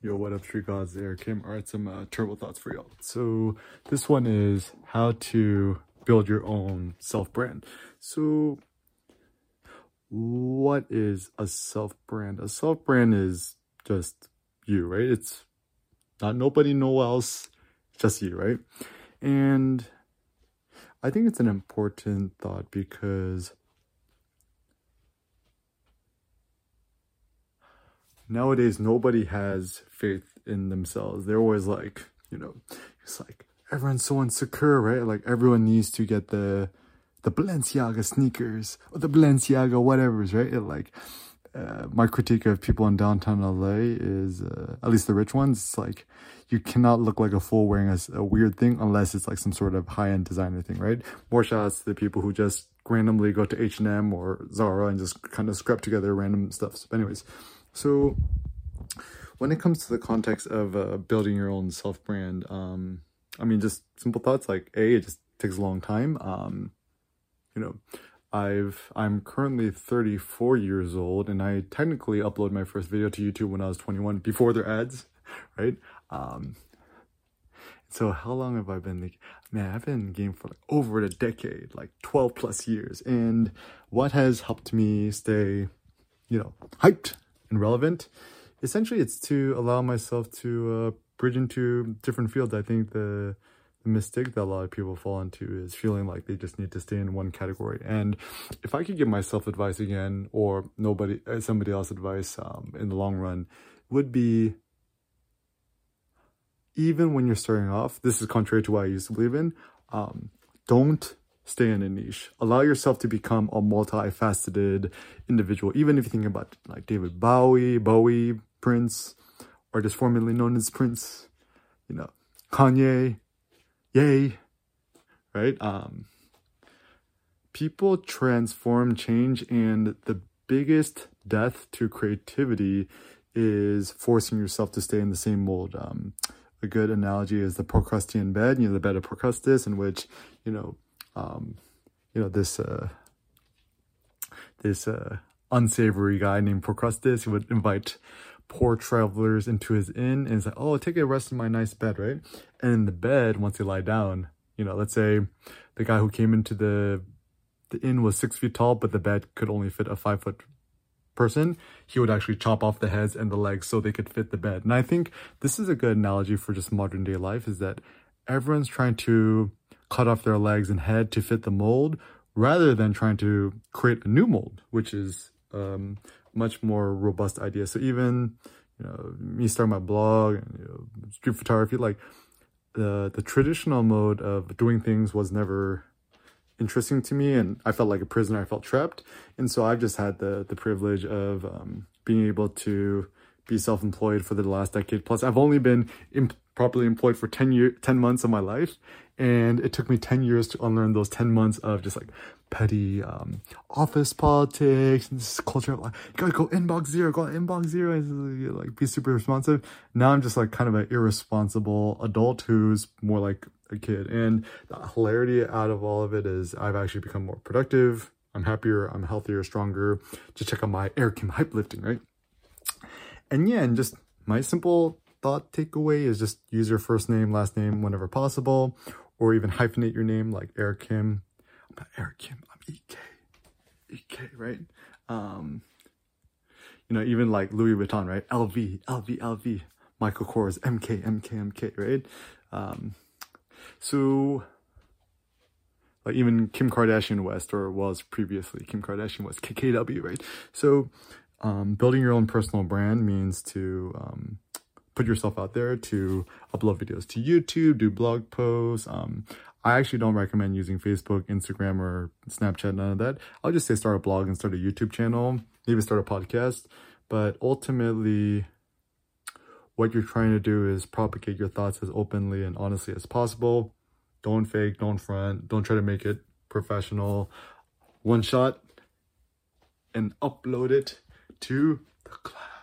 Yo, what up, Street Gods? There, Kim. All right, some uh, turbo thoughts for y'all. So this one is how to build your own self brand. So what is a self brand? A self brand is just you, right? It's not nobody, no else, just you, right? And I think it's an important thought because nowadays nobody has faith in themselves. They're always like, you know, it's like everyone's so insecure, right? Like everyone needs to get the the Balenciaga sneakers or the Balenciaga whatever's, right? It like uh, my critique of people in downtown LA is, uh, at least the rich ones, it's like you cannot look like a fool wearing a, a weird thing unless it's like some sort of high-end designer thing, right? More shots to the people who just randomly go to H&M or Zara and just kind of scrap together random stuff. But anyways, so when it comes to the context of uh, building your own self-brand, um, I mean, just simple thoughts like, A, it just takes a long time. Um, you know, I've I'm currently 34 years old and I technically uploaded my first video to YouTube when I was 21 before their ads, right? Um so how long have I been like man, I've been in game for like over a decade, like 12 plus years. And what has helped me stay, you know, hyped and relevant? Essentially it's to allow myself to uh bridge into different fields. I think the the mistake that a lot of people fall into is feeling like they just need to stay in one category. And if I could give myself advice again, or nobody, uh, somebody else advice um, in the long run, would be even when you're starting off, this is contrary to what I used to believe in, um, don't stay in a niche. Allow yourself to become a multifaceted individual. Even if you think about like David Bowie, Bowie, Prince, or just formerly known as Prince, you know, Kanye, yay, right? Um, people transform, change, and the biggest death to creativity is forcing yourself to stay in the same mold. Um, a good analogy is the Procrustean bed, you know, the bed of Procrustes, in which, you know, um, you know, this, uh, this, uh, unsavory guy named Procrustes who would invite poor travelers into his inn and it's like, oh, take a rest in my nice bed, right? And in the bed, once they lie down, you know, let's say the guy who came into the the inn was six feet tall, but the bed could only fit a five foot person, he would actually chop off the heads and the legs so they could fit the bed. And I think this is a good analogy for just modern day life is that everyone's trying to cut off their legs and head to fit the mold rather than trying to create a new mold, which is um, much more robust idea. So even, you know, me starting my blog and you know, street photography, like the the traditional mode of doing things was never interesting to me and I felt like a prisoner, I felt trapped. And so I've just had the the privilege of um, being able to be self-employed for the last decade plus. I've only been properly employed for 10 year 10 months of my life. And it took me 10 years to unlearn those 10 months of just like petty um, office politics and this culture of like you gotta go inbox zero go inbox zero and like be super responsive. Now i'm just like kind of an irresponsible adult who's more like a kid. And the hilarity out of all of it is i've actually become more productive. I'm happier i'm healthier stronger. Just check out my Eric Kim hype lifting right? And yeah and just my simple thought takeaway is just use your first name, last name whenever possible, or even hyphenate your name like Eric Kim. I'm not Eric Kim, I'm EK. EK, right? Um, you know, even like Louis Vuitton, right? LV, LV, LV. Michael Kors, MK, MK, MK, right? Um, so, like even Kim Kardashian West, or was previously Kim Kardashian West, KKW, right? So, um, building your own personal brand means to um, put yourself out there to upload videos to YouTube, do blog posts. Um, I actually don't recommend using Facebook, Instagram, or Snapchat, none of that. I'll just say start a blog and start a YouTube channel, maybe start a podcast. But ultimately, what you're trying to do is propagate your thoughts as openly and honestly as possible. Don't fake, don't front, don't try to make it professional. One shot and upload it to the cloud.